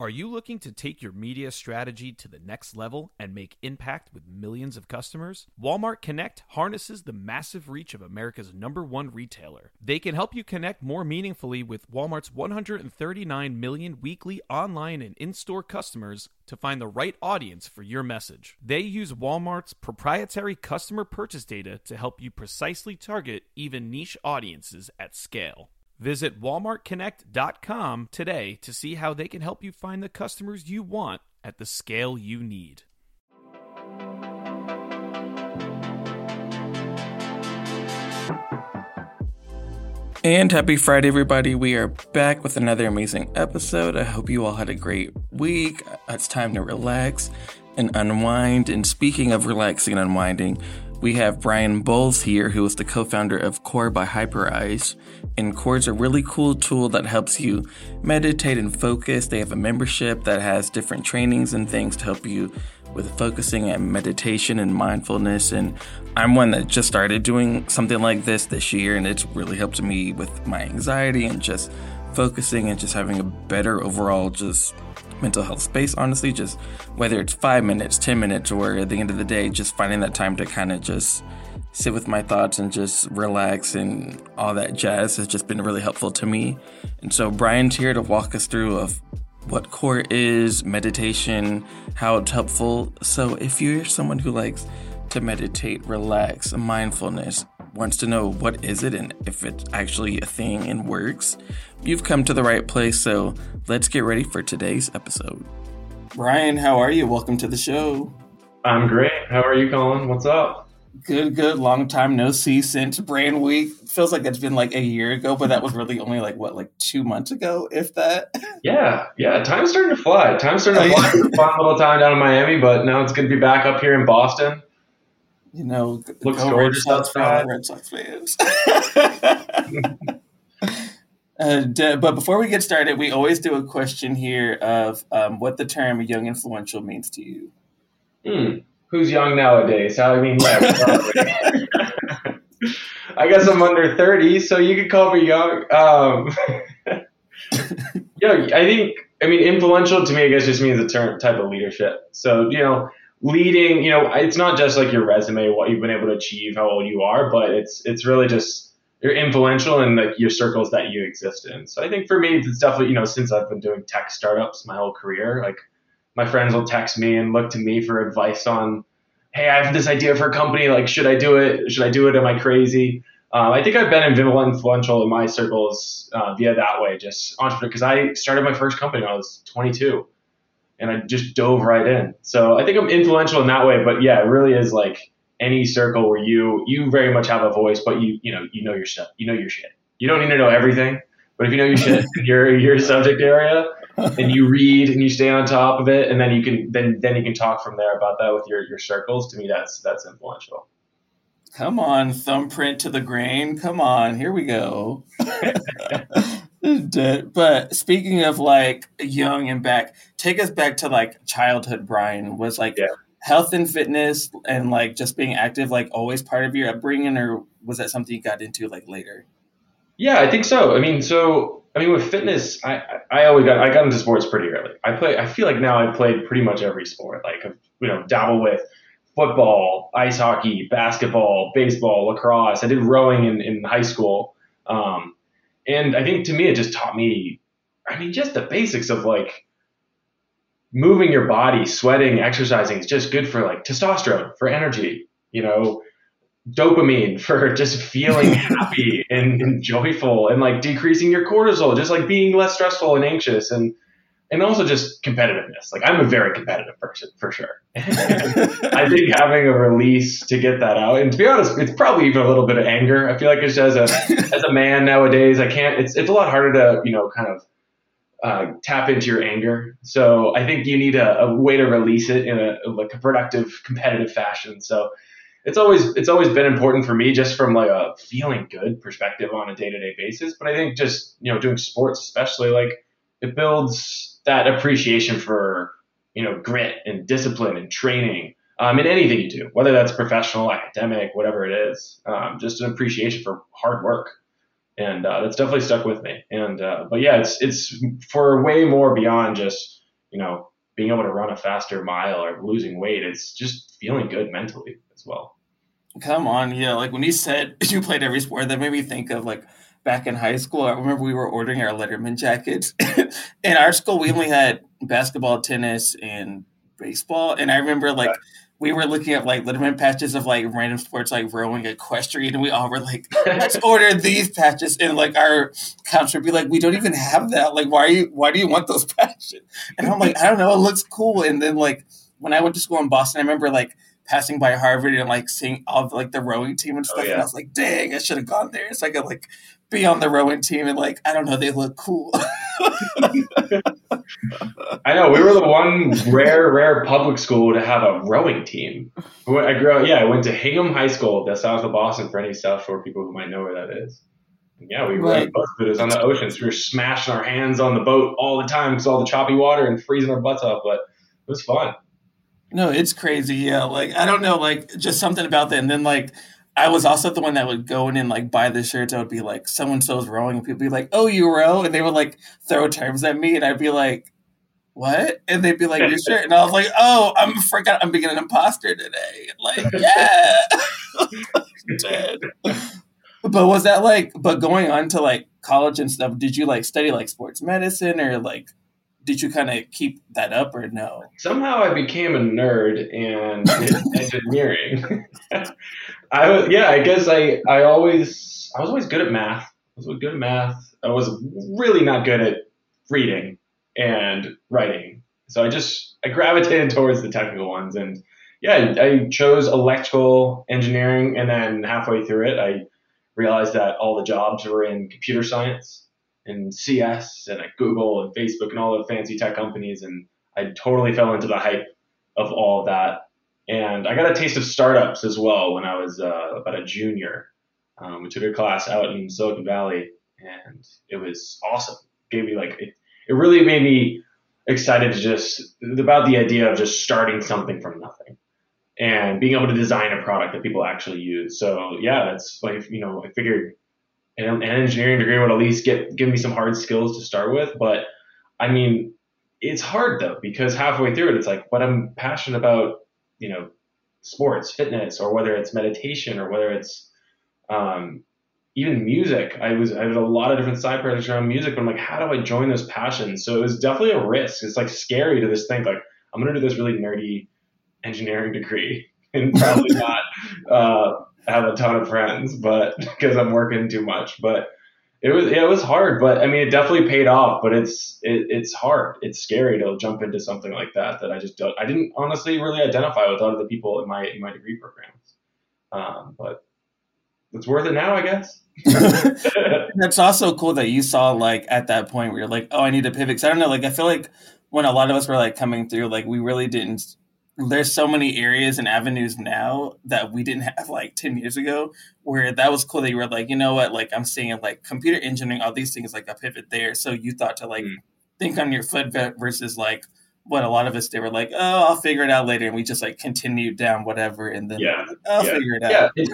Are you looking to take your media strategy to the next level and make impact with millions of customers? Walmart Connect harnesses the massive reach of America's number one retailer. They can help you connect more meaningfully with Walmart's 139 million weekly online and in store customers to find the right audience for your message. They use Walmart's proprietary customer purchase data to help you precisely target even niche audiences at scale. Visit walmartconnect.com today to see how they can help you find the customers you want at the scale you need. And happy Friday, everybody. We are back with another amazing episode. I hope you all had a great week. It's time to relax and unwind. And speaking of relaxing and unwinding, we have Brian Bolze here, who is the co founder of Core by Hyperice. And Core is a really cool tool that helps you meditate and focus. They have a membership that has different trainings and things to help you with focusing and meditation and mindfulness. And I'm one that just started doing something like this this year, and it's really helped me with my anxiety and just focusing and just having a better overall just mental health space, honestly. Just whether it's five minutes, 10 minutes, or at the end of the day, just finding that time to kind of just sit with my thoughts and just relax and all that jazz has just been really helpful to me. And so Brian's here to walk us through of what core is, meditation, how it's helpful. So if you're someone who likes to meditate, relax, mindfulness, wants to know what is it and if it's actually a thing and works, you've come to the right place. So let's get ready for today's episode. Brian, how are you? Welcome to the show. I'm great. How are you, Colin? What's up? Good, good. Long time no see since Brain Week. Feels like it's been like a year ago, but that was really only like what, like two months ago, if that. Yeah, yeah. Time's starting to fly. Time's starting to oh, fly. fun little time down in Miami, but now it's going to be back up here in Boston you know, looks gorgeous outside. Red Sox fans. uh, but before we get started, we always do a question here of um, what the term "young influential" means to you. Hmm. Who's young nowadays? I mean, yeah, I guess I'm under thirty, so you could call me young. Um, yeah, I think. I mean, influential to me, I guess, just means a term type of leadership. So you know leading, you know, it's not just like your resume, what you've been able to achieve, how old you are, but it's it's really just you're influential in like your circles that you exist in. So I think for me, it's definitely you know since I've been doing tech startups my whole career, like my friends will text me and look to me for advice on, hey, I have this idea for a company, like should I do it? Should I do it? Am I crazy? Um, I think I've been influential in my circles uh, via that way, just entrepreneur, because I started my first company when I was 22 and I just dove right in. So I think I'm influential in that way. But yeah, it really is like any circle where you you very much have a voice, but you you know you know your stuff, you know your shit. You don't need to know everything, but if you know your shit, your your subject area, and you read and you stay on top of it, and then you can then then you can talk from there about that with your your circles. To me, that's that's influential. Come on, thumbprint to the grain. Come on, here we go. but speaking of like young and back, take us back to like childhood. Brian was like yeah. health and fitness and like just being active, like always part of your upbringing, or was that something you got into like later? Yeah, I think so. I mean, so I mean, with fitness, I I always got I got into sports pretty early. I play. I feel like now I've played pretty much every sport. Like you know, dabble with football, ice hockey, basketball, baseball, lacrosse. I did rowing in in high school. Um, and I think to me, it just taught me, I mean, just the basics of like moving your body, sweating, exercising is just good for like testosterone, for energy, you know, dopamine for just feeling happy and, and, joyful and like decreasing your cortisol, just like being less stressful and anxious and and also just competitiveness. Like I'm a very competitive person for sure. I think having a release to get that out, and to be honest, it's probably even a little bit of anger. I feel like it's as a as a man nowadays, I can't. It's it's a lot harder to you know kind of uh, tap into your anger. So I think you need a, a way to release it in a like a productive, competitive fashion. So it's always it's always been important for me just from like a feeling good perspective on a day to day basis. But I think just you know doing sports especially like it builds that appreciation for you know grit and discipline and training um, in anything you do, whether that's professional, academic, whatever it is. Um, just an appreciation for hard work, and uh, that's definitely stuck with me. And uh, but yeah, it's it's for way more beyond just you know being able to run a faster mile or losing weight. It's just feeling good mentally as well. Come on, yeah. Like when you said you played every sport, that made me think of like back in high school. I remember we were ordering our Letterman jackets. in our school, we only had basketball, tennis, and baseball. And I remember like we were looking at like Letterman patches of like random sports like rowing, equestrian, and we all were like, let's order these patches. And like our counts would be like, we don't even have that. Like, why are you why do you want those patches? And I'm like, I don't know, it looks cool. And then like when I went to school in Boston, I remember like passing by Harvard and like seeing all of, like the rowing team and oh, stuff. Oh, yeah. And I was like, dang, I should have gone there so I could like be on the rowing team and like I don't know, they look cool. I know we were the one rare, rare public school to have a rowing team. I grew up, yeah, I went to Hingham High School, that's south of Boston. For any South Shore people who might know where that is. yeah, we right. rowed both was on the ocean. So we were smashing our hands on the boat all the time because all the choppy water and freezing our butts off. But it was fun. No, it's crazy. Yeah, like I don't know, like just something about that. And then like I was also the one that would go in and like buy the shirts. I would be like, someone so's rowing, and people be like, "Oh, you row," and they would like throw terms at me, and I'd be like, "What?" And they'd be like, "Your shirt," and I was like, "Oh, I'm freaking, I'm being an imposter today." Like, yeah. but was that like? But going on to like college and stuff, did you like study like sports medicine or like did you kind of keep that up or no? Somehow I became a nerd and engineering. I yeah, I guess I, I always, I was always good at math. I was good at math. I was really not good at reading and writing. So I just, I gravitated towards the technical ones. And yeah, I chose electrical engineering. And then halfway through it, I realized that all the jobs were in computer science and CS and at Google and Facebook and all the fancy tech companies. And I totally fell into the hype of all of that. And I got a taste of startups as well when I was uh, about a junior. Um, we took a class out in Silicon Valley, and it was awesome. It gave me like it, it really made me excited to just about the idea of just starting something from nothing and being able to design a product that people actually use. So yeah, that's like you know I figured an, engineering degree would at least get give me some hard skills to start with. But I mean, it's hard though because halfway through it, it's like, what I'm passionate about you know sports, fitness, or whether it's meditation, or whether it's um, even music. I was I had a lot of different side projects around music, but I'm like, how do I join those passions? So it was definitely a risk. It's like scary to this think like I'm gonna do this really nerdy engineering degree and probably not uh, have a ton of friends, but because I'm working too much. But it was yeah, it was hard, but I mean, it definitely paid off. But it's it, it's hard. It's scary to jump into something like that that I just don't. I didn't honestly really identify with a lot of the people in my in my degree programs. Um, but it's worth it now, I guess. That's also cool that you saw like at that point where you're like, oh, I need to pivot. Cause I don't know, like I feel like when a lot of us were like coming through, like we really didn't there's so many areas and avenues now that we didn't have like 10 years ago where that was cool that you were like you know what like i'm seeing like computer engineering all these things like a pivot there so you thought to like mm. think on your foot versus like what a lot of us did were like oh i'll figure it out later and we just like continued down whatever and then yeah like, i'll yeah. figure it out yeah.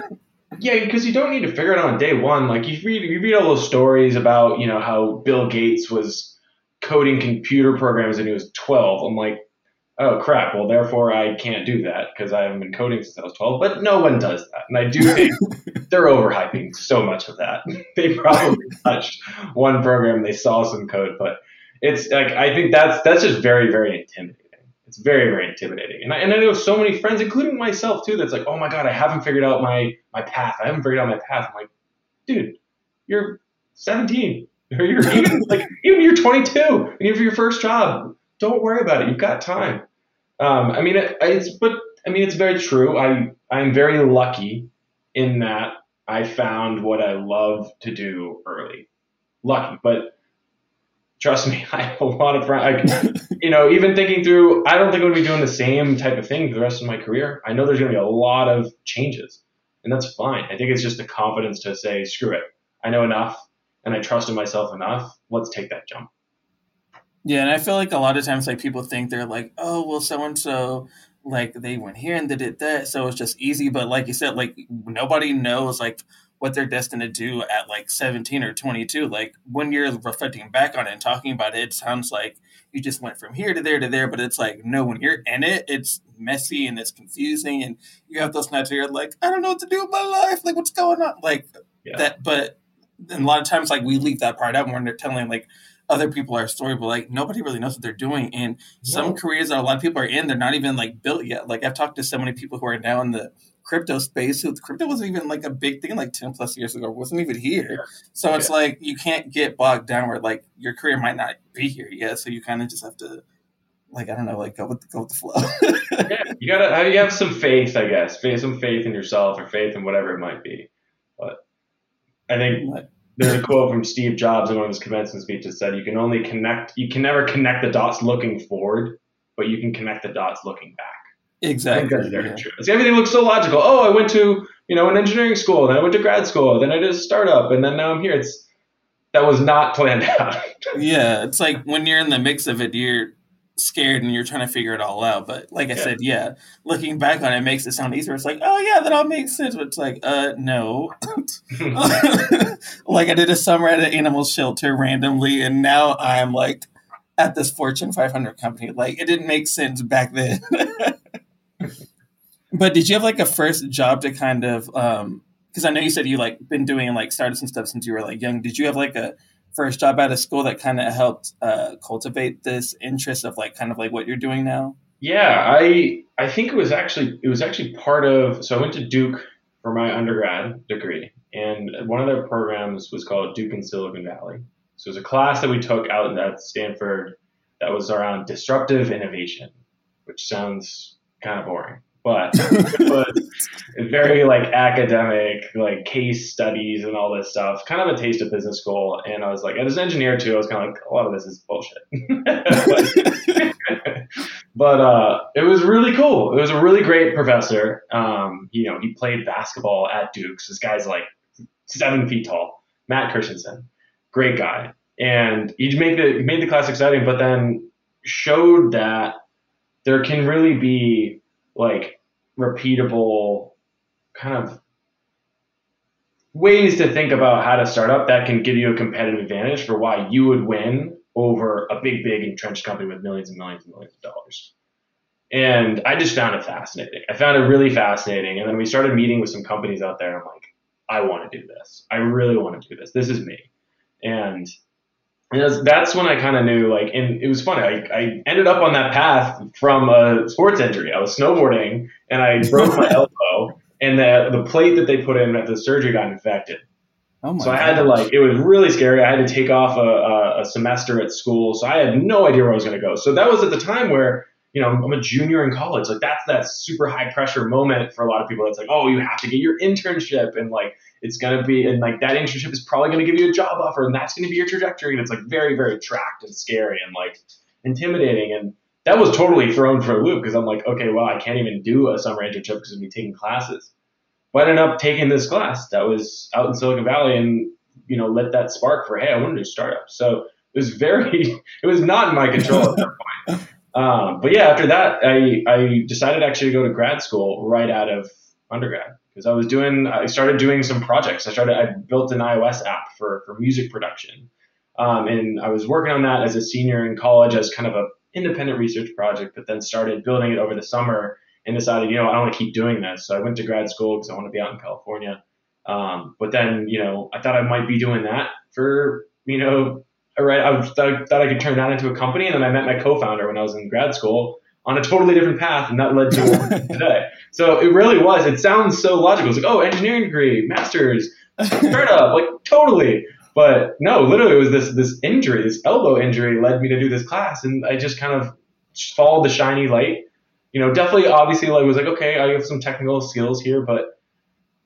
Yeah, because you don't need to figure it out on day one. Like you read, you read all those stories about, you know, how Bill Gates was coding computer programs and he was 12. I'm like, oh crap, well, therefore I can't do that because I haven't been coding since I was 12. But no one does that. And I do think they're overhyping so much of that. they probably touched one program, they saw some code, but it's like, I think that's, that's just very, very intimidating. It's very, very intimidating. And I, and I know so many friends, including myself too, that's like, oh my God, I haven't figured out my, my path. I haven't figured out my path. I'm like, dude, you're 17 or you're even like, even you're 22 and you have your first job. Don't worry about it. You've got time. Um, I mean, it, it's, but I mean, it's very true. I, I'm very lucky in that I found what I love to do early. Lucky, but trust me, I have a lot of friends. I, you know, even thinking through, I don't think I'm going to be doing the same type of thing for the rest of my career. I know there's going to be a lot of changes, and that's fine. I think it's just the confidence to say, screw it. I know enough, and I trust in myself enough. Let's take that jump. Yeah, and I feel like a lot of times, like people think they're like, oh, well, so and so, like they went here and they did that, so it's just easy. But like you said, like nobody knows, like what they're destined to do at like 17 or 22. Like when you're reflecting back on it and talking about it, it sounds like you just went from here to there to there, but it's like, no, when you're in it, it's messy and it's confusing. And you have those nights where you're like, I don't know what to do with my life. Like, what's going on? Like yeah. that, but and a lot of times, like we leave that part out when they're telling like other people are story, but like nobody really knows what they're doing. And some careers that a lot of people are in, they're not even like built yet. Like I've talked to so many people who are now in the crypto space. So crypto wasn't even like a big thing like 10 plus years ago. Wasn't even here. So it's like you can't get bogged down where like your career might not be here yet. So you kind of just have to like I don't know, like go with the, go with the flow. yeah, you gotta uh, you have some faith, I guess, faith, some faith in yourself or faith in whatever it might be. But I think there's a quote from Steve Jobs in one of his commencement speeches said, "You can only connect, you can never connect the dots looking forward, but you can connect the dots looking back." Exactly. yeah. true. See, everything looks so logical. Oh, I went to you know an engineering school, then I went to grad school, then I did a startup, and then now I'm here. It's that was not planned out. yeah, it's like when you're in the mix of it, you're scared and you're trying to figure it all out. But like I yeah. said, yeah, looking back on it makes it sound easier. It's like, oh yeah, that all makes sense. But it's like, uh, no. like I did a summer at an animal shelter randomly, and now I'm like at this Fortune 500 company. Like it didn't make sense back then. but did you have like a first job to kind of um because I know you said you like been doing like startups and stuff since you were like young. Did you have like a first job out of school that kind of helped uh, cultivate this interest of like kind of like what you're doing now? Yeah, I I think it was actually it was actually part of so I went to Duke for my undergrad degree, and one of their programs was called Duke in Silicon Valley. So it was a class that we took out at Stanford that was around disruptive innovation, which sounds kind of boring, but it was very like academic, like case studies and all this stuff. Kind of a taste of business school. And I was like, as an engineer too, I was kind of like, a lot of this is bullshit. but, but uh, it was really cool. It was a really great professor. Um, you know, he played basketball at Duke's. This guy's like seven feet tall, Matt Christensen, great guy. And he made the made the class exciting, but then showed that there can really be like repeatable kind of ways to think about how to start up that can give you a competitive advantage for why you would win over a big, big entrenched company with millions and millions and millions of dollars. And I just found it fascinating. I found it really fascinating. And then we started meeting with some companies out there. I'm like, I want to do this. I really want to do this. This is me. And that's when I kind of knew, like, and it was funny. I, I ended up on that path from a sports injury. I was snowboarding and I broke my elbow, and the the plate that they put in at the surgery got infected. Oh so I had to like, it was really scary. I had to take off a, a, a semester at school, so I had no idea where I was going to go. So that was at the time where you know, I'm a junior in college. Like that's that super high pressure moment for a lot of people. It's like, oh, you have to get your internship and like it's gonna be and like that internship is probably gonna give you a job offer and that's gonna be your trajectory. And it's like very, very tracked and scary and like intimidating. And that was totally thrown for a loop because I'm like, okay, well, I can't even do a summer internship because I'm taking classes. But I ended up taking this class that was out in Silicon Valley and you know, lit that spark for hey, I want to do startups. So it was very it was not in my control at that point. Um, but yeah, after that, I, I decided actually to go to grad school right out of undergrad because I was doing, I started doing some projects. I started, I built an iOS app for, for music production. Um, and I was working on that as a senior in college as kind of a independent research project, but then started building it over the summer and decided, you know, I don't want to keep doing this. So I went to grad school because I want to be out in California. Um, but then, you know, I thought I might be doing that for, you know, right, I thought, thought I could turn that into a company. And then I met my co-founder when I was in grad school on a totally different path, and that led to today. So it really was. It sounds so logical. It's like, oh, engineering degree, master's, startup, like totally. But no, literally, it was this this injury, this elbow injury, led me to do this class, and I just kind of followed the shiny light. You know, definitely, obviously, like was like, okay, I have some technical skills here, but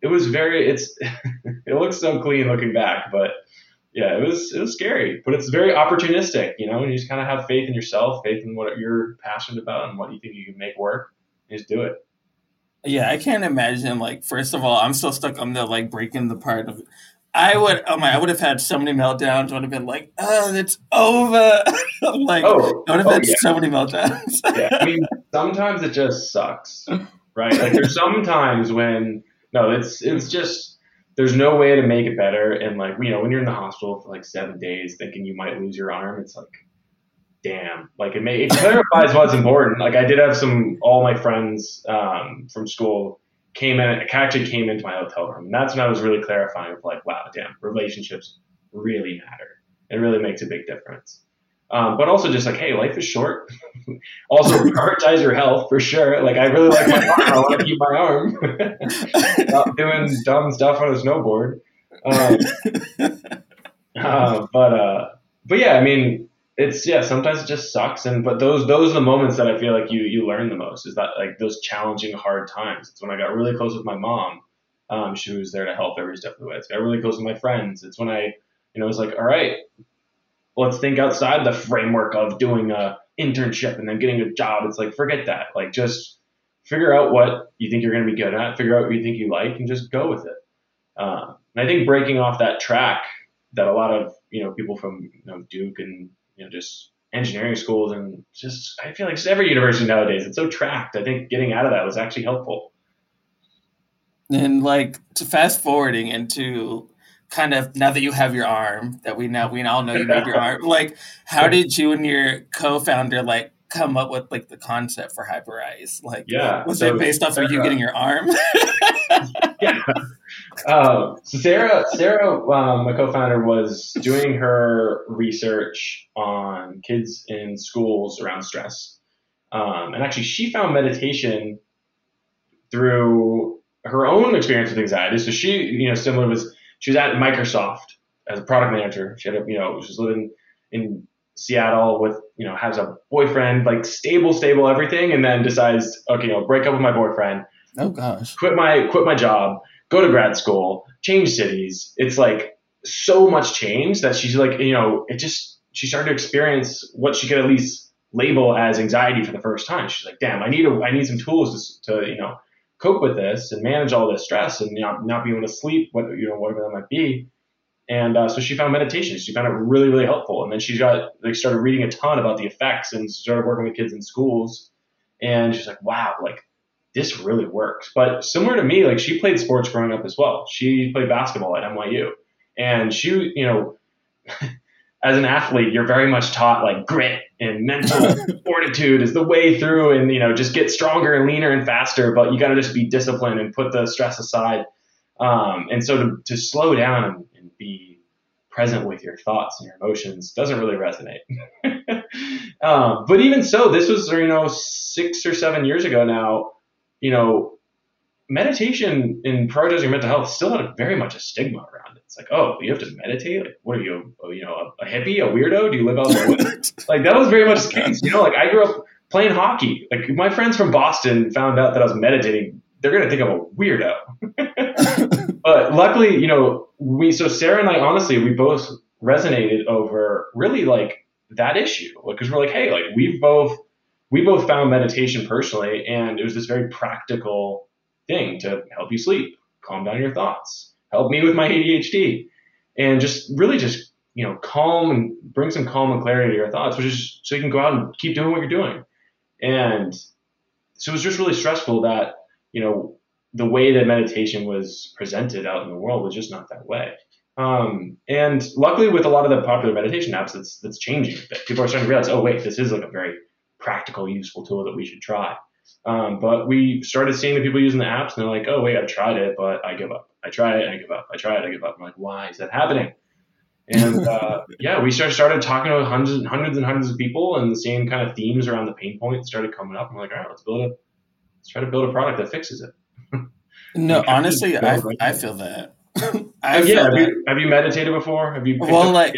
it was very, it's, it looks so clean looking back, but yeah, it was it was scary, but it's very opportunistic. You know, you just kind of have faith in yourself, faith in what you're passionate about, and what you think you can make work. Just do it. Yeah, I can't imagine. Like, first of all, I'm still stuck on the like breaking the part of. I would, oh my, I would have had so many meltdowns. I would have been like, oh, it's over. like, oh, I would have oh, had yeah. so many meltdowns. yeah, I mean, sometimes it just sucks, right? Like, there's sometimes when no, it's it's just there's no way to make it better. And like, you know, when you're in the hospital for like seven days thinking you might lose your arm, it's like, damn, like it may, it clarifies what's important. Like I did have some, all my friends um, from school came in, actually came into my hotel room. And that's when I was really clarifying of like, wow, damn, relationships really matter. It really makes a big difference. Um, but also just like, hey, life is short. also prioritize your health for sure. Like I really like my arm. I want to keep my arm. Stop doing dumb stuff on a snowboard. Um, uh, but uh, but yeah, I mean, it's yeah. Sometimes it just sucks, and but those those are the moments that I feel like you you learn the most. Is that like those challenging, hard times. It's when I got really close with my mom. Um, she was there to help every step of the way. It's got really close with my friends. It's when I you know was like, all right, let's think outside the framework of doing a internship and then getting a job. It's like forget that. Like just figure out what you think you're going to be good at, figure out what you think you like, and just go with it. Uh, and I think breaking off that track that a lot of you know people from you know Duke and you know just engineering schools and just I feel like every university nowadays it's so tracked. I think getting out of that was actually helpful. And like to fast forwarding into kind of now that you have your arm that we now we all know you need your arm like how did you and your co-founder like come up with like the concept for Hyperice? Like yeah was so it based off Sarah, of you getting your arm? Yeah. Um, so sarah sarah um, my co-founder was doing her research on kids in schools around stress. Um, and actually she found meditation through her own experience with anxiety. So she you know similar was she was at Microsoft as a product manager. She had a, you know, she was living in Seattle with, you know, has a boyfriend, like stable, stable everything, and then decides, okay, you know, break up with my boyfriend. Oh gosh. Quit my quit my job, go to grad school, change cities. It's like so much change that she's like, you know, it just she started to experience what she could at least label as anxiety for the first time. She's like, damn, I need a, I need some tools to, to you know cope with this and manage all this stress and not, not be able to sleep, what, you know, whatever that might be. And uh, so she found meditation. She found it really, really helpful. And then she got like started reading a ton about the effects and started working with kids in schools. And she's like, wow, like this really works. But similar to me, like she played sports growing up as well. She played basketball at NYU, and she, you know, as an athlete, you're very much taught like grit and mental fortitude is the way through and, you know, just get stronger and leaner and faster, but you got to just be disciplined and put the stress aside. Um, and so to, to slow down and, and, be present with your thoughts and your emotions doesn't really resonate. um, but even so, this was, you know, six or seven years ago now, you know, meditation in prioritizing mental health still had very much a stigma around it. It's like, oh, you have to meditate. Like, what are you, you know, a, a, hippie, a weirdo? Do you live out there? like that was very much the case. You know, like I grew up playing hockey. Like my friends from Boston found out that I was meditating. They're gonna think I'm a weirdo. but luckily, you know, we so Sarah and I honestly we both resonated over really like that issue because we're like, hey, like we've both we both found meditation personally, and it was this very practical thing to help you sleep, calm down your thoughts, help me with my ADHD, and just really just you know calm and bring some calm and clarity to your thoughts, which is so you can go out and keep doing what you're doing. And so it was just really stressful that you know the way that meditation was presented out in the world was just not that way. Um, and luckily, with a lot of the popular meditation apps, that's that's changing. That people are starting to realize, oh wait, this is like a very practical, useful tool that we should try. Um, but we started seeing the people using the apps, and they're like, "Oh wait, I've tried it, but I give up. I try it, I give up. I try it, I give up." I'm like, "Why is that happening?" And uh, yeah, we started started talking to hundreds, and hundreds and hundreds of people, and the same kind of themes around the pain point started coming up. I'm like, all right, let's build a, let's try to build a product that fixes it. no, honestly, I, I feel that. I yeah, have you, have you meditated before? Have you? Well, like,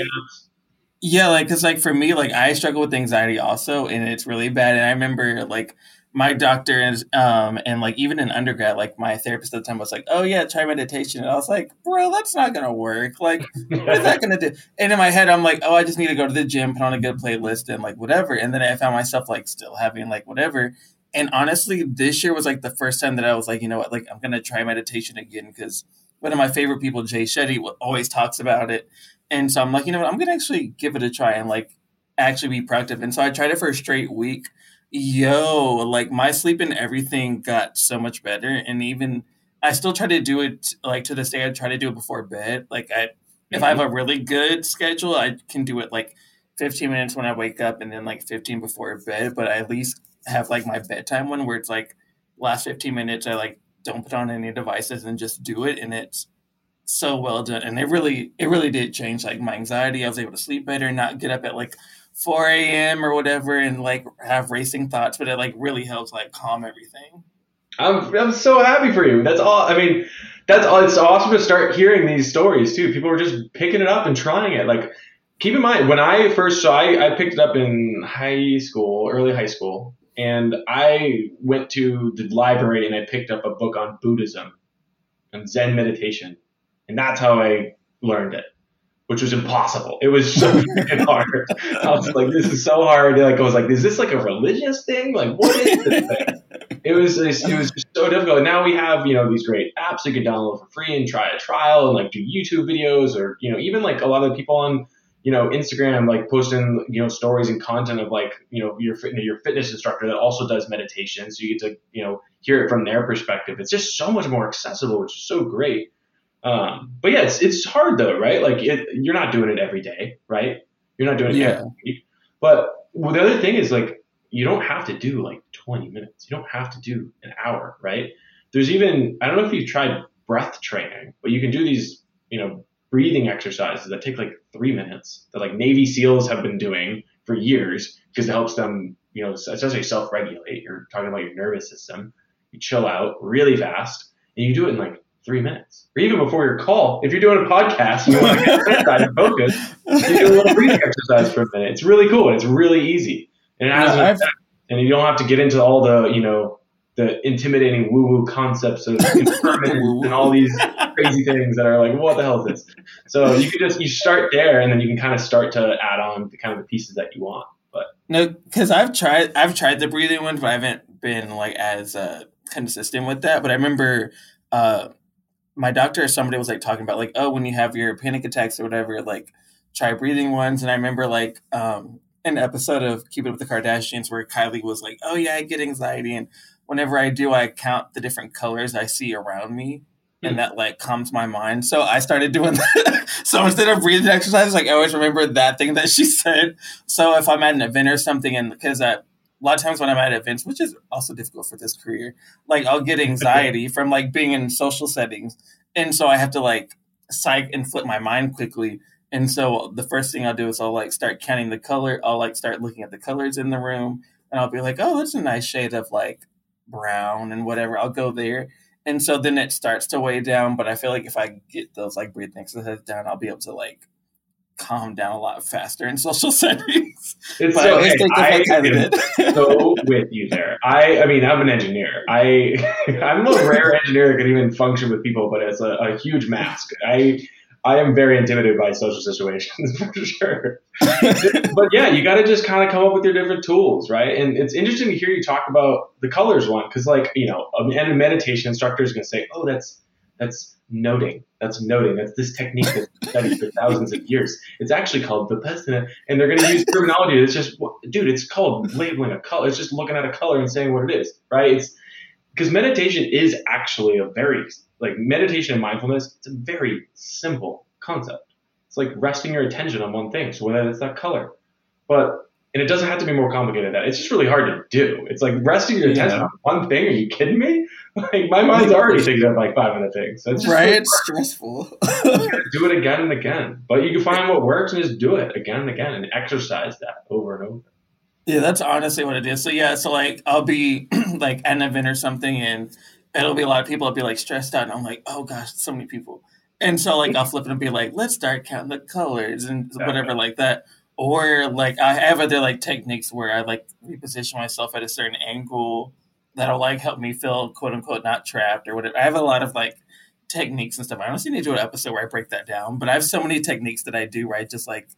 yeah, like, cause like for me, like I struggle with anxiety also, and it's really bad. And I remember like my doctor and um and like even in undergrad, like my therapist at the time was like, "Oh yeah, try meditation," and I was like, "Bro, that's not gonna work. Like, what is that gonna do?" And in my head, I'm like, "Oh, I just need to go to the gym, put on a good playlist, and like whatever." And then I found myself like still having like whatever. And honestly, this year was like the first time that I was like, you know what, like I'm gonna try meditation again because one of my favorite people, Jay Shetty, always talks about it. And so I'm like, you know what, I'm gonna actually give it a try and like actually be productive. And so I tried it for a straight week. Yo, like my sleep and everything got so much better. And even I still try to do it like to this day. I try to do it before bed. Like I, if I have mm-hmm. a really good schedule, I can do it like 15 minutes when I wake up and then like 15 before bed. But I at least have like my bedtime one where it's like last 15 minutes. I like don't put on any devices and just do it and it's so well done and it really it really did change like my anxiety i was able to sleep better not get up at like 4 a.m or whatever and like have racing thoughts but it like really helps like calm everything. I'm, I'm so happy for you. That's all i mean that's all it's awesome to start hearing these stories too. People are just picking it up and trying it. Like keep in mind when i first saw I, I picked it up in high school early high school and I went to the library and I picked up a book on Buddhism and Zen meditation, and that's how I learned it, which was impossible. It was so hard. I was like, this is so hard. Like I was like, is this like a religious thing? Like what is this thing? It was it was so difficult. And now we have you know these great apps you can download for free and try a trial and like do YouTube videos or you know even like a lot of people on you know, Instagram, like posting, you know, stories and content of like, you know, your your fitness instructor that also does meditation. So you get to, you know, hear it from their perspective. It's just so much more accessible, which is so great. Um, but yeah, it's, it's hard though, right? Like it, you're not doing it every day, right? You're not doing it yeah. every week. But well, the other thing is like, you don't have to do like 20 minutes. You don't have to do an hour, right? There's even, I don't know if you've tried breath training, but you can do these, you know, breathing exercises that take like three minutes that like Navy SEALs have been doing for years because it helps them, you know, essentially self-regulate. You're talking about your nervous system. You chill out really fast and you do it in like three minutes. Or even before your call, if you're doing a podcast and you want to get inside and focus, you do a little breathing exercise for a minute. It's really cool. It's really easy. And it has yeah, and you don't have to get into all the, you know, the intimidating woo-woo concepts of impermanence and all these crazy things that are like, what the hell is this? So you can just you start there, and then you can kind of start to add on the kind of the pieces that you want. But no, because I've tried I've tried the breathing ones, but I haven't been like as uh, consistent with that. But I remember uh, my doctor or somebody was like talking about like, oh, when you have your panic attacks or whatever, like try breathing ones. And I remember like um, an episode of Keeping Up with the Kardashians where Kylie was like, oh yeah, I get anxiety and whenever I do, I count the different colors I see around me. And hmm. that like calms my mind. So I started doing that. so instead of breathing exercises, like I always remember that thing that she said. So if I'm at an event or something, and because I, a lot of times when I'm at events, which is also difficult for this career, like I'll get anxiety from like being in social settings, and so I have to like psych and flip my mind quickly. And so the first thing I'll do is I'll like start counting the color. I'll like start looking at the colors in the room, and I'll be like, oh, that's a nice shade of like brown and whatever. I'll go there. And so then it starts to weigh down. But I feel like if I get those like breathing exercises down, I'll be able to like calm down a lot faster in social settings. It's so, I, I am so with you there. I, I mean, I'm an engineer. I, I'm a rare engineer that can even function with people, but it's a, a huge mask. I, I am very intimidated by social situations for sure. but yeah, you got to just kind of come up with your different tools, right? And it's interesting to hear you talk about the colors one because, like, you know, and a meditation instructor is going to say, "Oh, that's that's noting. That's noting. That's this technique that's been studied for thousands of years. It's actually called vipassana, and they're going to use terminology that's just, dude, it's called labeling a color. It's just looking at a color and saying what it is, right? It's because meditation is actually a very like meditation and mindfulness, it's a very simple concept. It's like resting your attention on one thing. So whether it's that color, but And it doesn't have to be more complicated than that. It's just really hard to do. It's like resting your attention Yeah. on one thing. Are you kidding me? Like my mind's already thinking of like five other things. So it's just right? really It's stressful. do it again and again. But you can find what works and just do it again and again and exercise that over and over. Yeah, that's honestly what it is. So yeah, so like I'll be like at an event or something, and it'll be a lot of people. I'll be like stressed out, and I'm like, oh gosh, so many people. And so like I'll flip it and be like, let's start counting the colors and whatever like that. Or like I have other like techniques where I like reposition myself at a certain angle that'll like help me feel quote unquote not trapped or whatever. I have a lot of like techniques and stuff. I honestly need to do an episode where I break that down. But I have so many techniques that I do where I just like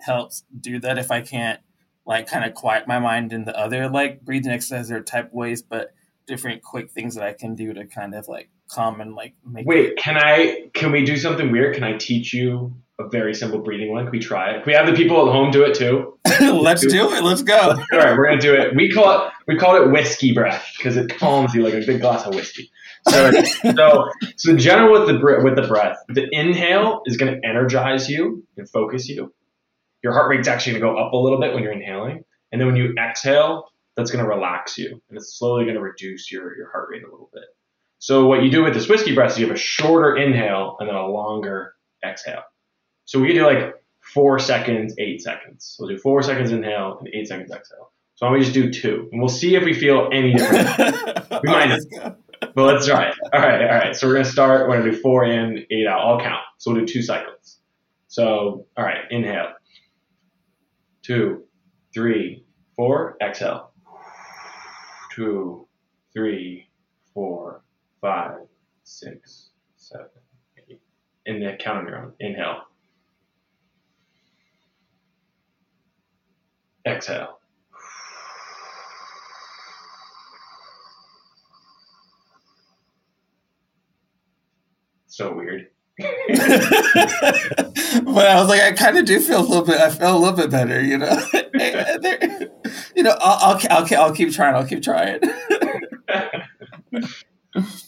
helps do that if I can't like kind of quiet my mind in the other like breathing exercises or type ways, but different quick things that I can do to kind of like calm and like make Wait, can I? Can we do something weird? Can I teach you a very simple breathing one? Can we try it? Can we have the people at home do it too? Let's do it. Let's go. All right, we're gonna do it. We call it we call it whiskey breath because it calms you like a big glass of whiskey. So, so, so in general with the with the breath, the inhale is gonna energize you and focus you. Your heart rate's actually gonna go up a little bit when you're inhaling, and then when you exhale, that's gonna relax you, and it's slowly gonna reduce your your heart rate a little bit. So what you do with this whiskey breath is you have a shorter inhale and then a longer exhale. So we could do like four seconds, eight seconds. We'll do four seconds inhale and eight seconds exhale. So why don't we just do two, and we'll see if we feel any different. We might Let's but let's try it. All right, all right. So we're gonna start. We're gonna do four in, eight out. I'll count. So we'll do two cycles. So all right, inhale. Two, three, four. Exhale. Two, three, four, five, six, seven, eight. And then count on your own. Inhale. Exhale. So weird. but I was like, I kind of do feel a little bit. I feel a little bit better, you know. You know, I'll, I'll, I'll, I'll keep trying. I'll keep trying.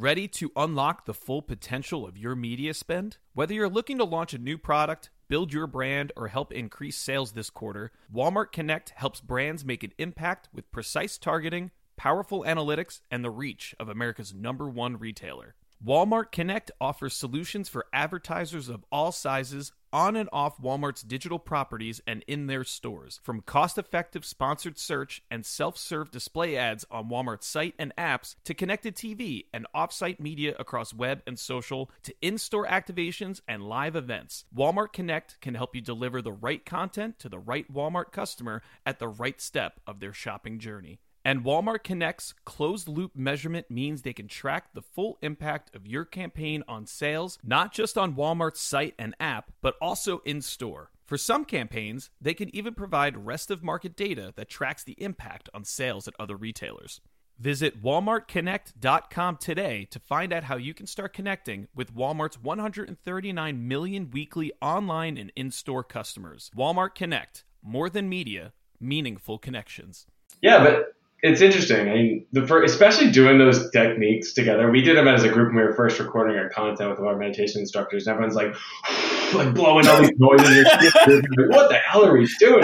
Ready to unlock the full potential of your media spend? Whether you're looking to launch a new product, build your brand, or help increase sales this quarter, Walmart Connect helps brands make an impact with precise targeting, powerful analytics, and the reach of America's number one retailer. Walmart Connect offers solutions for advertisers of all sizes on and off Walmart's digital properties and in their stores. From cost effective sponsored search and self serve display ads on Walmart's site and apps to connected TV and off site media across web and social to in store activations and live events, Walmart Connect can help you deliver the right content to the right Walmart customer at the right step of their shopping journey. And Walmart Connect's closed loop measurement means they can track the full impact of your campaign on sales, not just on Walmart's site and app, but also in store. For some campaigns, they can even provide rest of market data that tracks the impact on sales at other retailers. Visit walmartconnect.com today to find out how you can start connecting with Walmart's 139 million weekly online and in store customers. Walmart Connect, more than media, meaningful connections. Yeah, but it's interesting. I mean, the fir- especially doing those techniques together. We did them as a group when we were first recording our content with our meditation instructors. And everyone's like, like blowing all these noises. What the hell are we doing?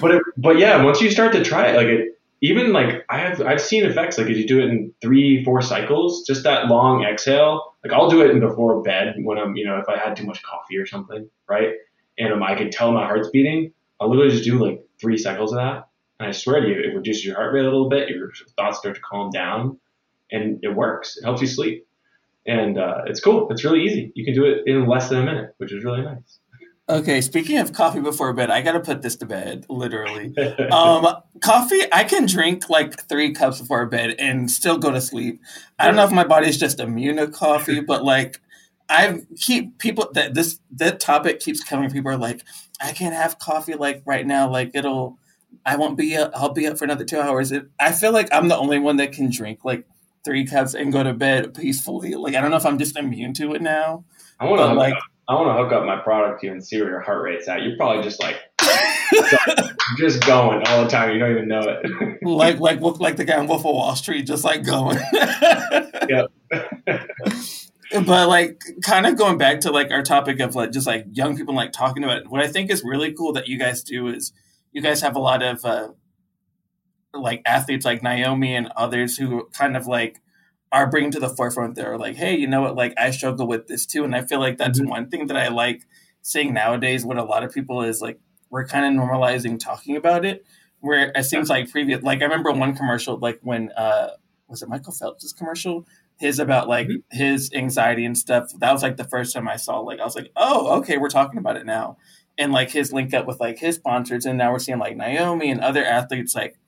But it, but yeah, once you start to try it, like it, even like I have I've seen effects like if you do it in three four cycles, just that long exhale. Like I'll do it in before bed when I'm you know if I had too much coffee or something, right? And I can tell my heart's beating. I'll literally just do like three cycles of that, and I swear to you, it reduces your heart rate a little bit. Your thoughts start to calm down, and it works. It helps you sleep, and uh, it's cool. It's really easy. You can do it in less than a minute, which is really nice. Okay, speaking of coffee before bed, I gotta put this to bed, literally. um, coffee, I can drink like three cups before bed and still go to sleep. I don't know if my body's just immune to coffee, but like I keep people that this that topic keeps coming. People are like, I can't have coffee like right now. Like it'll, I won't be up. I'll be up for another two hours. It, I feel like I'm the only one that can drink like three cups and go to bed peacefully. Like I don't know if I'm just immune to it now. I want to like. Up I want to hook up my product to you and see where your heart rate's at. You're probably just like just going all the time. You don't even know it. like like look like the guy on Wolf of Wall Street, just like going. yep. but like kind of going back to like our topic of like just like young people like talking about it, what I think is really cool that you guys do is you guys have a lot of uh, like athletes like Naomi and others who kind of like are bringing to the forefront they're like hey you know what? Like i struggle with this too. And i feel like that's mm-hmm. one thing that i like seeing nowadays what a lot of people is like we're kind of normalizing talking about it. Where it seems like previous like i remember one commercial like when uh was it michael phelps' commercial? His about like mm-hmm. his anxiety and stuff. That was like the first time i saw like i was like oh okay we're talking about it now and like his link up with like his sponsors and now we're seeing like naomi and other athletes like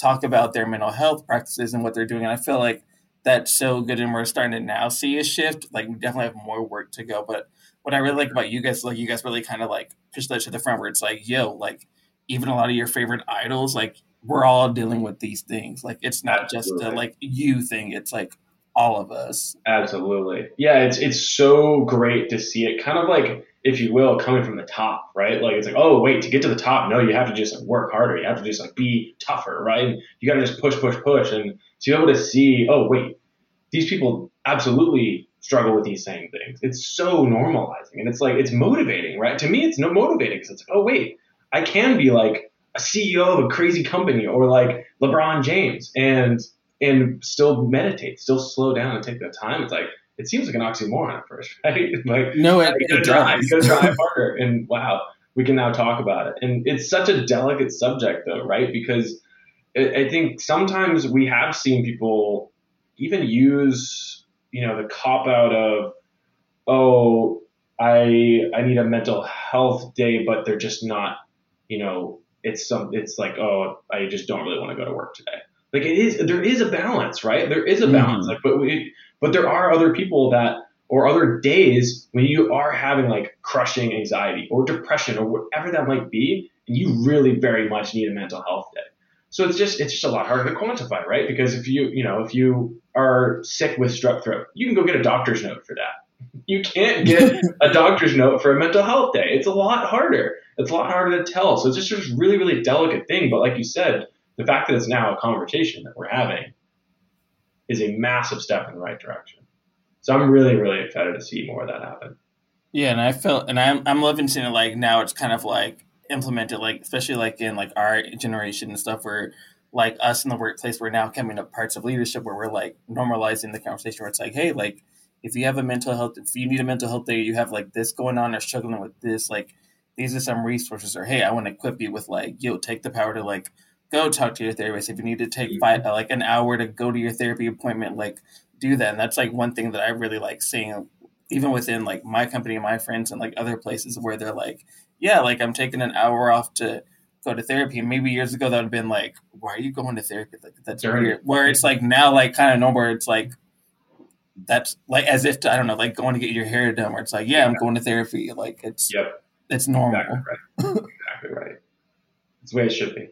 talk about their mental health practices and what they're doing and i feel like that's so good and we're starting to now see a shift like we definitely have more work to go but what i really like about you guys like you guys really kind of like push that to the front where it's like yo like even a lot of your favorite idols like we're all dealing with these things like it's not Absolutely. just a like you thing it's like all of us Absolutely. Yeah, it's it's so great to see it kind of like if you will, coming from the top, right? Like it's like, oh wait, to get to the top, no, you have to just like, work harder. You have to just like be tougher, right? You got to just push, push, push, and to be able to see, oh wait, these people absolutely struggle with these same things. It's so normalizing, and it's like it's motivating, right? To me, it's no motivating because it's like, oh wait, I can be like a CEO of a crazy company or like LeBron James and and still meditate, still slow down and take the time. It's like it seems like an oxymoron at first, right? like no, it, you gotta drive, you gotta drive harder, and wow, we can now talk about it. And it's such a delicate subject, though, right? Because I think sometimes we have seen people even use, you know, the cop out of, oh, I I need a mental health day, but they're just not, you know, it's some, it's like, oh, I just don't really want to go to work today. Like it is, there is a balance, right? There is a balance. Mm-hmm. Like, but we, but there are other people that, or other days when you are having like crushing anxiety or depression or whatever that might be, and you really very much need a mental health day. So it's just it's just a lot harder to quantify, right? Because if you you know if you are sick with strep throat, you can go get a doctor's note for that. You can't get a doctor's note for a mental health day. It's a lot harder. It's a lot harder to tell. So it's just a really really delicate thing. But like you said, the fact that it's now a conversation that we're having is a massive step in the right direction. So I'm really, really excited to see more of that happen. Yeah, and I felt, and I'm, I'm loving seeing it like now it's kind of like implemented, like especially like in like our generation and stuff, where like us in the workplace, we're now coming to parts of leadership where we're like normalizing the conversation where it's like, hey, like if you have a mental health, if you need a mental health day, you have like this going on or struggling with this, like these are some resources, or hey, I want to equip you with like, yo, take the power to like go talk to your therapist. If you need to take mm-hmm. five, like an hour to go to your therapy appointment, like do that. And that's like one thing that I really like seeing, even within like my company and my friends and like other places where they're like, yeah, like I'm taking an hour off to go to therapy. And maybe years ago that would have been like, why are you going to therapy? Like that's weird. Where it's like now, like kind of normal. Where it's like that's like as if to, I don't know, like going to get your hair done. Where it's like, yeah, I'm going to therapy. Like it's yep, it's normal. Exactly right. exactly right. It's the way it should be.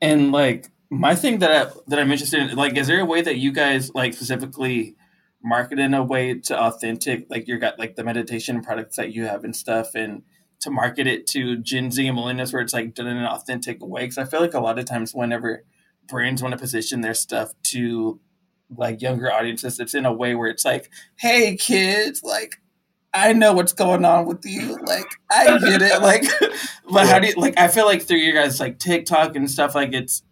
And like my thing that I that I'm interested in, like, is there a way that you guys like specifically market in a way to authentic, like you got like the meditation products that you have and stuff, and to market it to Gen Z and millennials where it's like done in an authentic way? Because I feel like a lot of times whenever brands want to position their stuff to like younger audiences, it's in a way where it's like, hey kids, like I know what's going on with you. Like, I get it. Like, but how do you like? I feel like through your guys like TikTok and stuff, like it's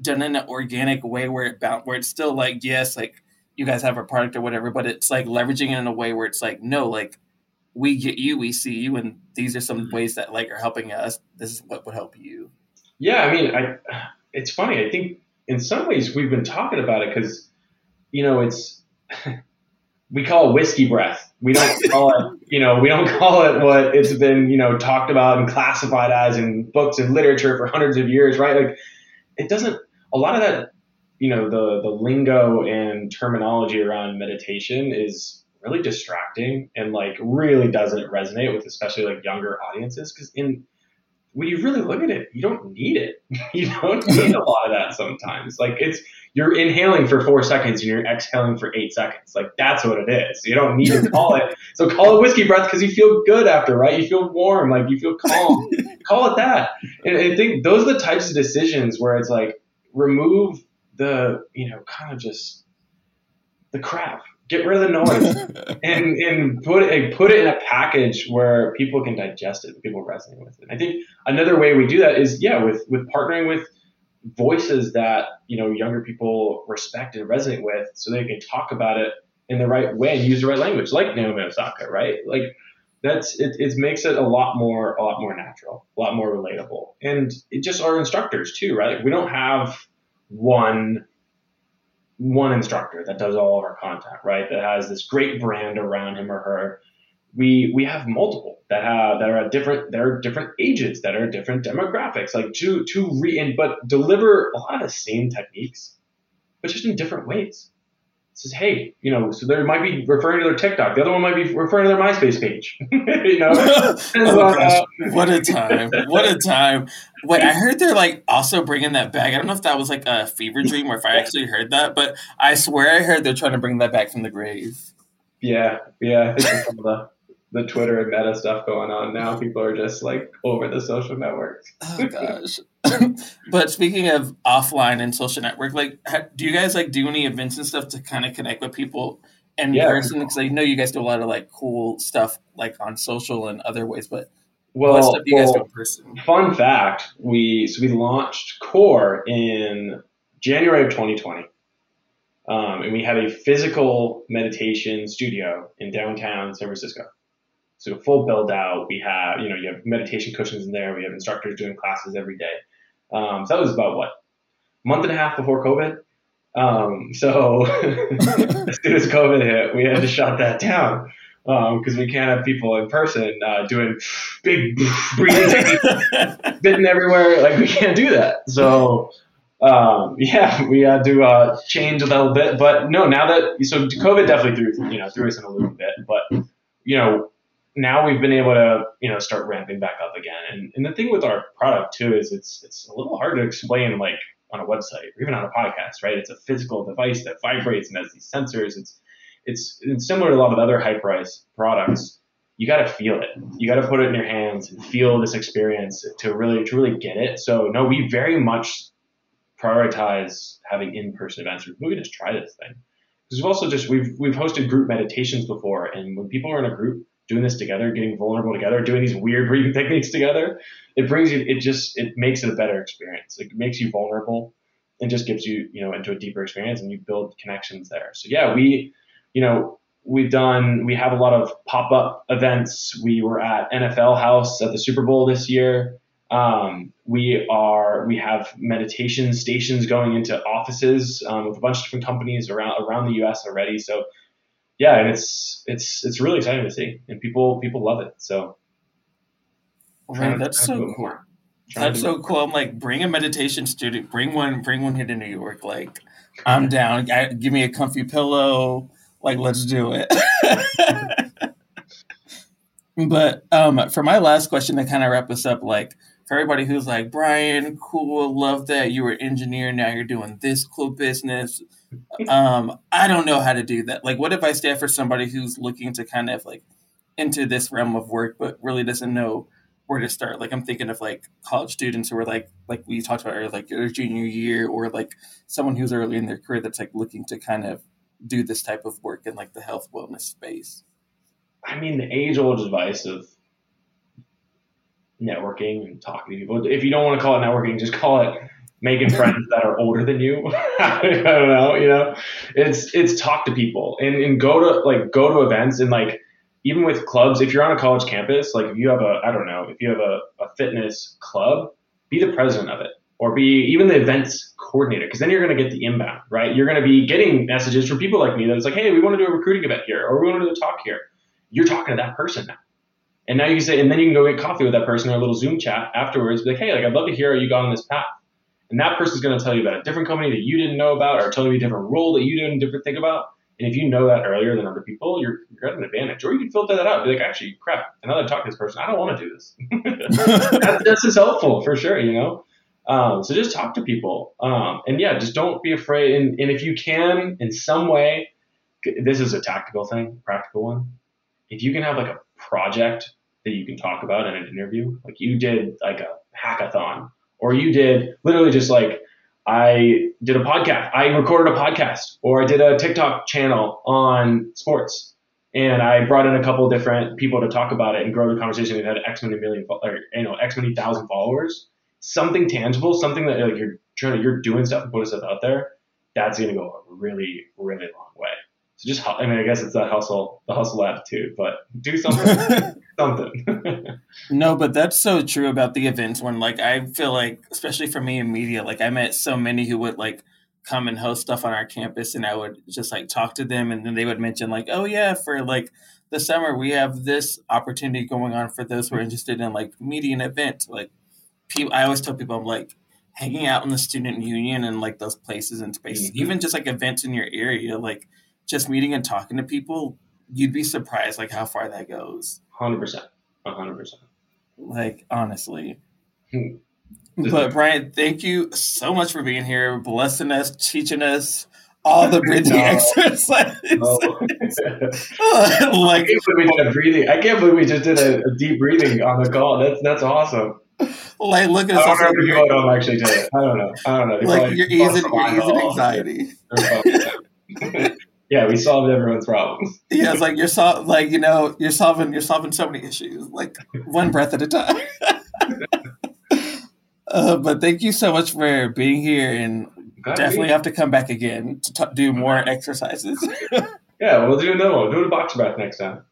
done in an organic way where it bound, where it's still like yes, like you guys have a product or whatever, but it's like leveraging it in a way where it's like no, like we get you, we see you, and these are some mm-hmm. ways that like are helping us. This is what would help you. Yeah, I mean, I it's funny. I think in some ways we've been talking about it because you know it's we call it whiskey breath. We don't call it, you know, we don't call it what it's been, you know, talked about and classified as in books and literature for hundreds of years, right? Like it doesn't a lot of that, you know, the the lingo and terminology around meditation is really distracting and like really doesn't resonate with especially like younger audiences because in when you really look at it, you don't need it. You don't need a lot of that sometimes. Like it's you're inhaling for four seconds and you're exhaling for eight seconds. Like that's what it is. You don't need to call it. So call it whiskey breath because you feel good after, right? You feel warm, like you feel calm. call it that. And I think those are the types of decisions where it's like remove the, you know, kind of just the crap get rid of the noise and and put it put it in a package where people can digest it, people resonate with it. I think another way we do that is yeah, with with partnering with voices that you know younger people respect and resonate with, so they can talk about it in the right way and use the right language, like Naomi Osaka, right? Like that's it, it makes it a lot more a lot more natural, a lot more relatable, and it just our instructors too, right? we don't have one one instructor that does all of our content, right? That has this great brand around him or her. We we have multiple that have that are at different they're different ages that are different demographics, like to to re and but deliver a lot of the same techniques, but just in different ways It says, hey, you know, so they might be referring to their TikTok. The other one might be referring to their MySpace page. you know, oh, uh, what a time! What a time! Wait, I heard they're like also bringing that back. I don't know if that was like a fever dream or if I actually heard that, but I swear I heard they're trying to bring that back from the grave. Yeah, yeah. I think some of the Twitter and Meta stuff going on now. People are just like over the social networks. oh gosh. but speaking of offline and social network, like, do you guys like do any events and stuff to kind of connect with people in yeah. person? Because I know you guys do a lot of like cool stuff like on social and other ways, but well, what stuff do you well, guys do? Fun fact: we so we launched Core in January of 2020. Um, and we have a physical meditation studio in downtown San Francisco. So full build out. We have, you know, you have meditation cushions in there. We have instructors doing classes every day. Um, so that was about what month and a half before COVID. Um, so as soon as COVID hit, we had to shut that down because um, we can't have people in person uh, doing big breathing, spitting everywhere. Like we can't do that. So um, yeah, we had to uh, change a little bit. But no, now that so COVID definitely threw you know threw us in a little bit. But you know now we've been able to you know start ramping back up again. And, and the thing with our product too is it's it's a little hard to explain like on a website or even on a podcast, right? It's a physical device that vibrates and has these sensors. It's it's, it's similar to a lot of other Hyperice products. You got to feel it. You got to put it in your hands and feel this experience to really to really get it. So no, we very much prioritize having in person events. We can just try this thing because we've also just we've we've hosted group meditations before, and when people are in a group, doing this together, getting vulnerable together, doing these weird breathing techniques together, it brings you, it just, it makes it a better experience. It makes you vulnerable and just gives you, you know, into a deeper experience and you build connections there. So yeah, we, you know, we've done, we have a lot of pop up events. We were at NFL House at the Super Bowl this year. Um, we are, we have meditation stations going into offices um, with a bunch of different companies around around the U.S. already. So yeah, and it's it's it's really exciting to see, and people people love it. So, right, that's so cool. That's so cool. I'm like, bring a meditation student, bring one, bring one here to New York. Like, I'm down. I, give me a comfy pillow. Like, let's do it. but um, for my last question to kind of wrap us up, like for everybody who's like, Brian, cool, love that you were engineer, now you're doing this cool business um, I don't know how to do that. Like, what if I stand for somebody who's looking to kind of like into this realm of work, but really doesn't know where to start? Like, I'm thinking of like college students who are like, like we talked about earlier, like their junior year, or like someone who's early in their career that's like looking to kind of do this type of work in like the health wellness space. I mean, the age old advice of networking and talking to people. If you don't want to call it networking, just call it making friends that are older than you. I don't know, you know, it's it's talk to people and, and go to like go to events and like even with clubs, if you're on a college campus, like if you have a I don't know, if you have a, a fitness club, be the president of it or be even the events coordinator because then you're going to get the inbound, right? You're going to be getting messages from people like me that's like, hey, we want to do a recruiting event here or we want to do a talk here. You're talking to that person now. And now you can say, and then you can go get coffee with that person or a little Zoom chat afterwards. Be like, hey, like I'd love to hear how you got on this path. And that person's going to tell you about a different company that you didn't know about, or tell you a different role that you didn't different think about. And if you know that earlier than other people, you're, you're at an advantage. Or you can filter that out. Be like, actually, crap. Now that I talk to this person, I don't want to do this. that's, that's just helpful for sure. You know. Um, so just talk to people. Um, and yeah, just don't be afraid. And, and if you can, in some way, this is a tactical thing, practical one. If you can have like a project that you can talk about in an interview. Like you did like a hackathon, or you did literally just like I did a podcast. I recorded a podcast, or I did a TikTok channel on sports, and I brought in a couple different people to talk about it and grow the conversation. We had X many million, or you know, X many thousand followers. Something tangible, something that like you're trying to, you're doing stuff and putting stuff out there. That's gonna go a really, really long way. So just, I mean, I guess it's the hustle, the hustle attitude, but do something, something. no, but that's so true about the events when, like, I feel like, especially for me in media, like, I met so many who would like come and host stuff on our campus, and I would just like talk to them, and then they would mention like, oh yeah, for like the summer we have this opportunity going on for those who are interested in like media and event. Like, people, I always tell people, I'm like hanging out in the student union and like those places and spaces, mm-hmm. even just like events in your area, like just meeting and talking to people, you'd be surprised like how far that goes. Hundred percent, hundred percent. Like honestly. Hmm. but Brian, thank you so much for being here, blessing us, teaching us all the breathing no. exercises. No. like I can't believe we did a breathing. I can't believe we just did a, a deep breathing on the call. That's that's awesome. Like look at I don't know if people don't actually do it. I don't know. I don't know. like you're easing, you're easing anxiety yeah, we solved everyone's problems. yeah, it's like you're so, like you know you're solving you're solving so many issues like one breath at a time. uh, but thank you so much for being here, and definitely have to come back again to t- do more exercises. yeah, we'll do another one. We'll do a box breath next time.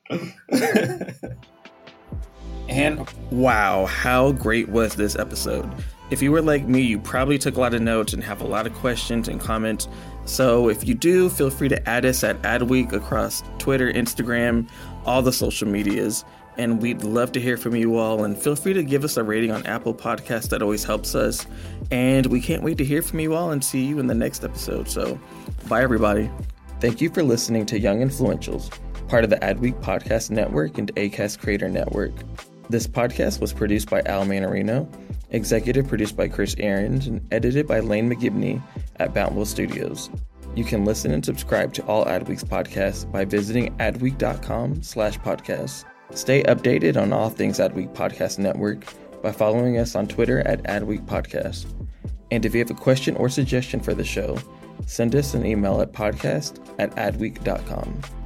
and wow, how great was this episode? If you were like me, you probably took a lot of notes and have a lot of questions and comments. So if you do, feel free to add us at Adweek across Twitter, Instagram, all the social medias. And we'd love to hear from you all. And feel free to give us a rating on Apple Podcasts. That always helps us. And we can't wait to hear from you all and see you in the next episode. So bye, everybody. Thank you for listening to Young Influentials, part of the Adweek Podcast Network and ACAST Creator Network. This podcast was produced by Al Manarino executive produced by Chris Ahrens, and edited by Lane McGibney at Bountiful Studios. You can listen and subscribe to all Adweek's podcasts by visiting adweek.com slash podcasts. Stay updated on all things Adweek Podcast Network by following us on Twitter at Adweek Podcast. And if you have a question or suggestion for the show, send us an email at podcast at adweek.com.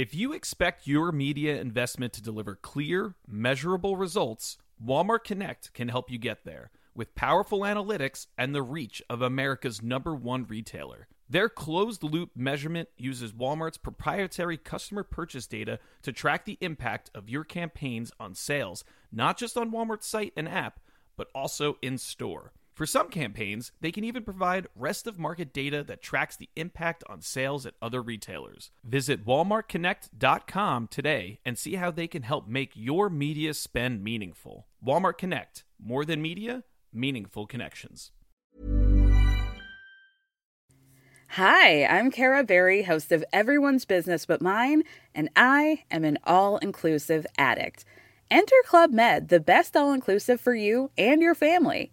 If you expect your media investment to deliver clear, measurable results, Walmart Connect can help you get there with powerful analytics and the reach of America's number one retailer. Their closed loop measurement uses Walmart's proprietary customer purchase data to track the impact of your campaigns on sales, not just on Walmart's site and app, but also in store. For some campaigns, they can even provide rest of market data that tracks the impact on sales at other retailers. Visit walmartconnect.com today and see how they can help make your media spend meaningful. Walmart Connect, more than media, meaningful connections. Hi, I'm Kara Berry, host of Everyone's Business But Mine, and I am an all inclusive addict. Enter Club Med, the best all inclusive for you and your family.